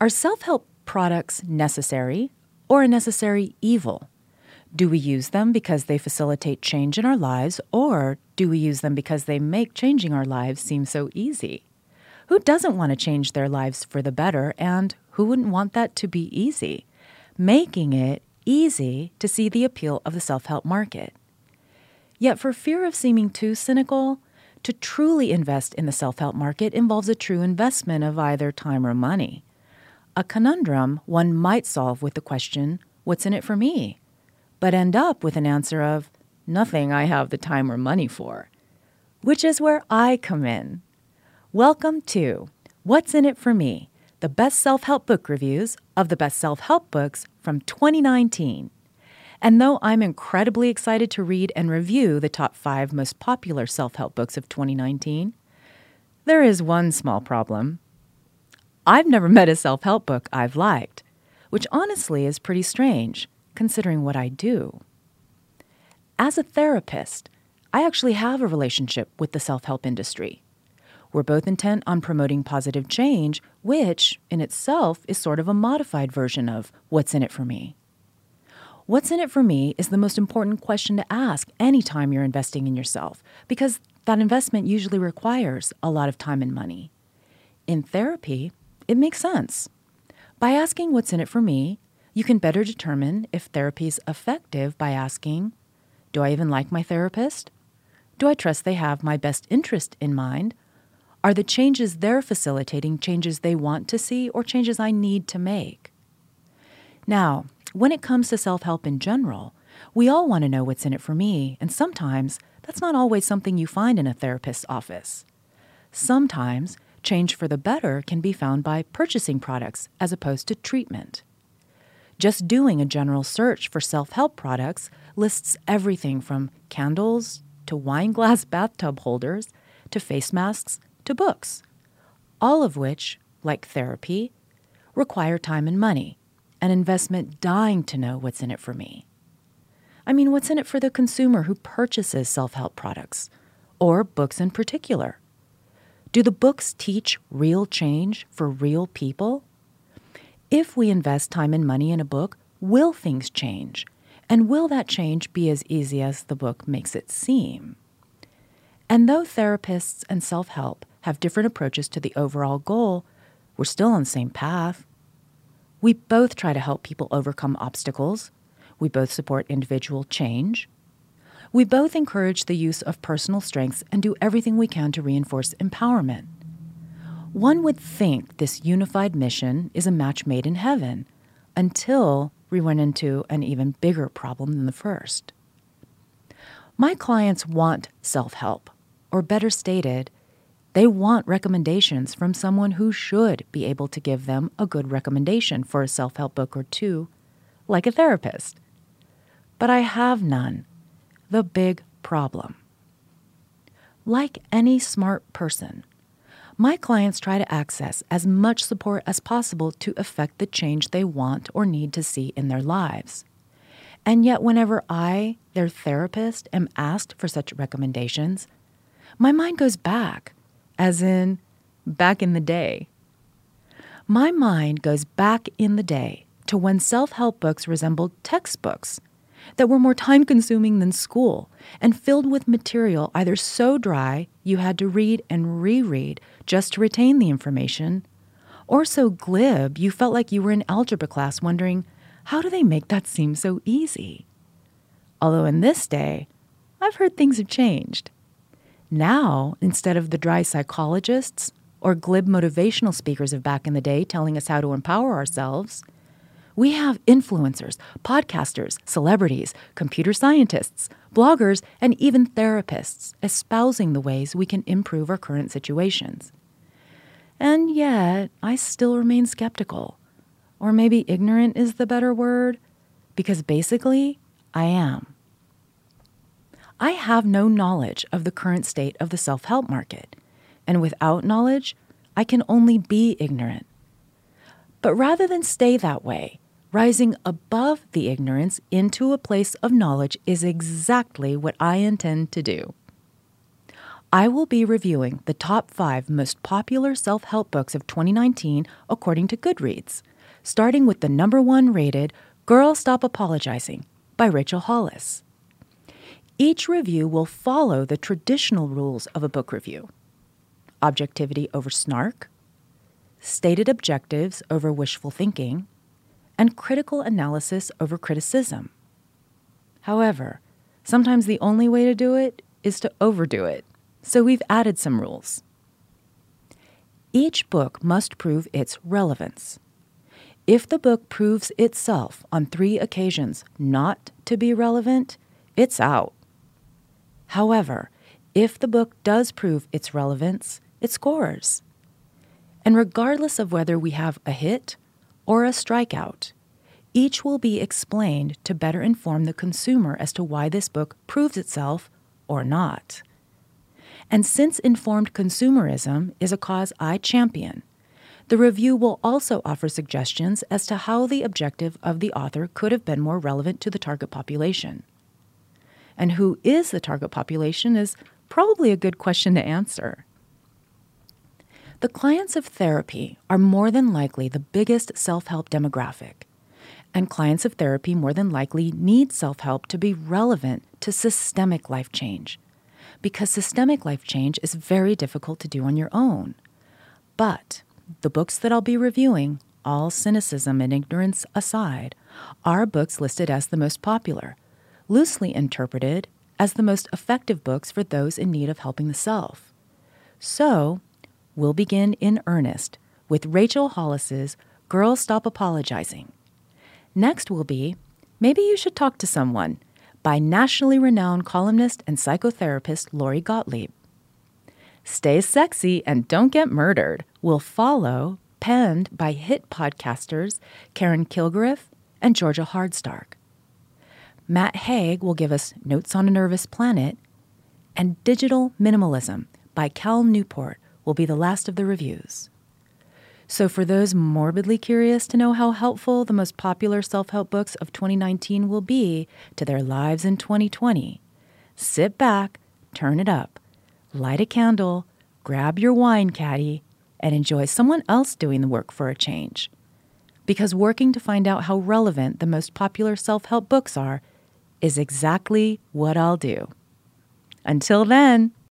Are self help products necessary or a necessary evil? Do we use them because they facilitate change in our lives, or do we use them because they make changing our lives seem so easy? Who doesn't want to change their lives for the better, and who wouldn't want that to be easy? Making it easy to see the appeal of the self help market. Yet, for fear of seeming too cynical, to truly invest in the self help market involves a true investment of either time or money. A conundrum one might solve with the question, What's in it for me? but end up with an answer of nothing I have the time or money for, which is where I come in. Welcome to What's in It for Me, the best self help book reviews of the best self help books from 2019. And though I'm incredibly excited to read and review the top five most popular self help books of 2019, there is one small problem. I've never met a self help book I've liked, which honestly is pretty strange considering what I do. As a therapist, I actually have a relationship with the self help industry. We're both intent on promoting positive change, which in itself is sort of a modified version of what's in it for me. What's in it for me is the most important question to ask anytime you're investing in yourself, because that investment usually requires a lot of time and money. In therapy, it makes sense. By asking what's in it for me, you can better determine if therapy is effective by asking Do I even like my therapist? Do I trust they have my best interest in mind? Are the changes they're facilitating changes they want to see or changes I need to make? Now, when it comes to self help in general, we all want to know what's in it for me, and sometimes that's not always something you find in a therapist's office. Sometimes change for the better can be found by purchasing products as opposed to treatment. Just doing a general search for self help products lists everything from candles to wine glass bathtub holders to face masks to books, all of which, like therapy, require time and money, an investment dying to know what's in it for me. I mean, what's in it for the consumer who purchases self help products, or books in particular? Do the books teach real change for real people? If we invest time and money in a book, will things change? And will that change be as easy as the book makes it seem? And though therapists and self help have different approaches to the overall goal, we're still on the same path. We both try to help people overcome obstacles. We both support individual change. We both encourage the use of personal strengths and do everything we can to reinforce empowerment. One would think this unified mission is a match made in heaven until we run into an even bigger problem than the first. My clients want self help, or better stated, they want recommendations from someone who should be able to give them a good recommendation for a self help book or two, like a therapist. But I have none. The big problem. Like any smart person, my clients try to access as much support as possible to effect the change they want or need to see in their lives. And yet, whenever I, their therapist, am asked for such recommendations, my mind goes back, as in back in the day. My mind goes back in the day to when self help books resembled textbooks that were more time consuming than school and filled with material either so dry you had to read and reread just to retain the information, or so glib you felt like you were in algebra class wondering, how do they make that seem so easy? Although in this day, I've heard things have changed. Now, instead of the dry psychologists or glib motivational speakers of back in the day telling us how to empower ourselves, we have influencers, podcasters, celebrities, computer scientists, bloggers, and even therapists espousing the ways we can improve our current situations. And yet, I still remain skeptical. Or maybe ignorant is the better word, because basically, I am. I have no knowledge of the current state of the self help market, and without knowledge, I can only be ignorant. But rather than stay that way, Rising above the ignorance into a place of knowledge is exactly what I intend to do. I will be reviewing the top five most popular self help books of 2019 according to Goodreads, starting with the number one rated Girl Stop Apologizing by Rachel Hollis. Each review will follow the traditional rules of a book review objectivity over snark, stated objectives over wishful thinking, and critical analysis over criticism. However, sometimes the only way to do it is to overdo it, so we've added some rules. Each book must prove its relevance. If the book proves itself on three occasions not to be relevant, it's out. However, if the book does prove its relevance, it scores. And regardless of whether we have a hit or a strikeout, each will be explained to better inform the consumer as to why this book proves itself or not. And since informed consumerism is a cause I champion, the review will also offer suggestions as to how the objective of the author could have been more relevant to the target population. And who is the target population is probably a good question to answer. The clients of therapy are more than likely the biggest self help demographic, and clients of therapy more than likely need self help to be relevant to systemic life change, because systemic life change is very difficult to do on your own. But the books that I'll be reviewing, all cynicism and ignorance aside, are books listed as the most popular, loosely interpreted as the most effective books for those in need of helping the self. So, we'll begin in earnest with Rachel Hollis's Girls Stop Apologizing. Next will be Maybe You Should Talk to Someone by nationally renowned columnist and psychotherapist Lori Gottlieb. Stay Sexy and Don't Get Murdered will follow, penned by hit podcasters Karen Kilgariff and Georgia Hardstark. Matt Haig will give us Notes on a Nervous Planet, and Digital Minimalism by Cal Newport will be the last of the reviews. So, for those morbidly curious to know how helpful the most popular self help books of 2019 will be to their lives in 2020, sit back, turn it up, light a candle, grab your wine caddy, and enjoy someone else doing the work for a change. Because working to find out how relevant the most popular self help books are is exactly what I'll do. Until then,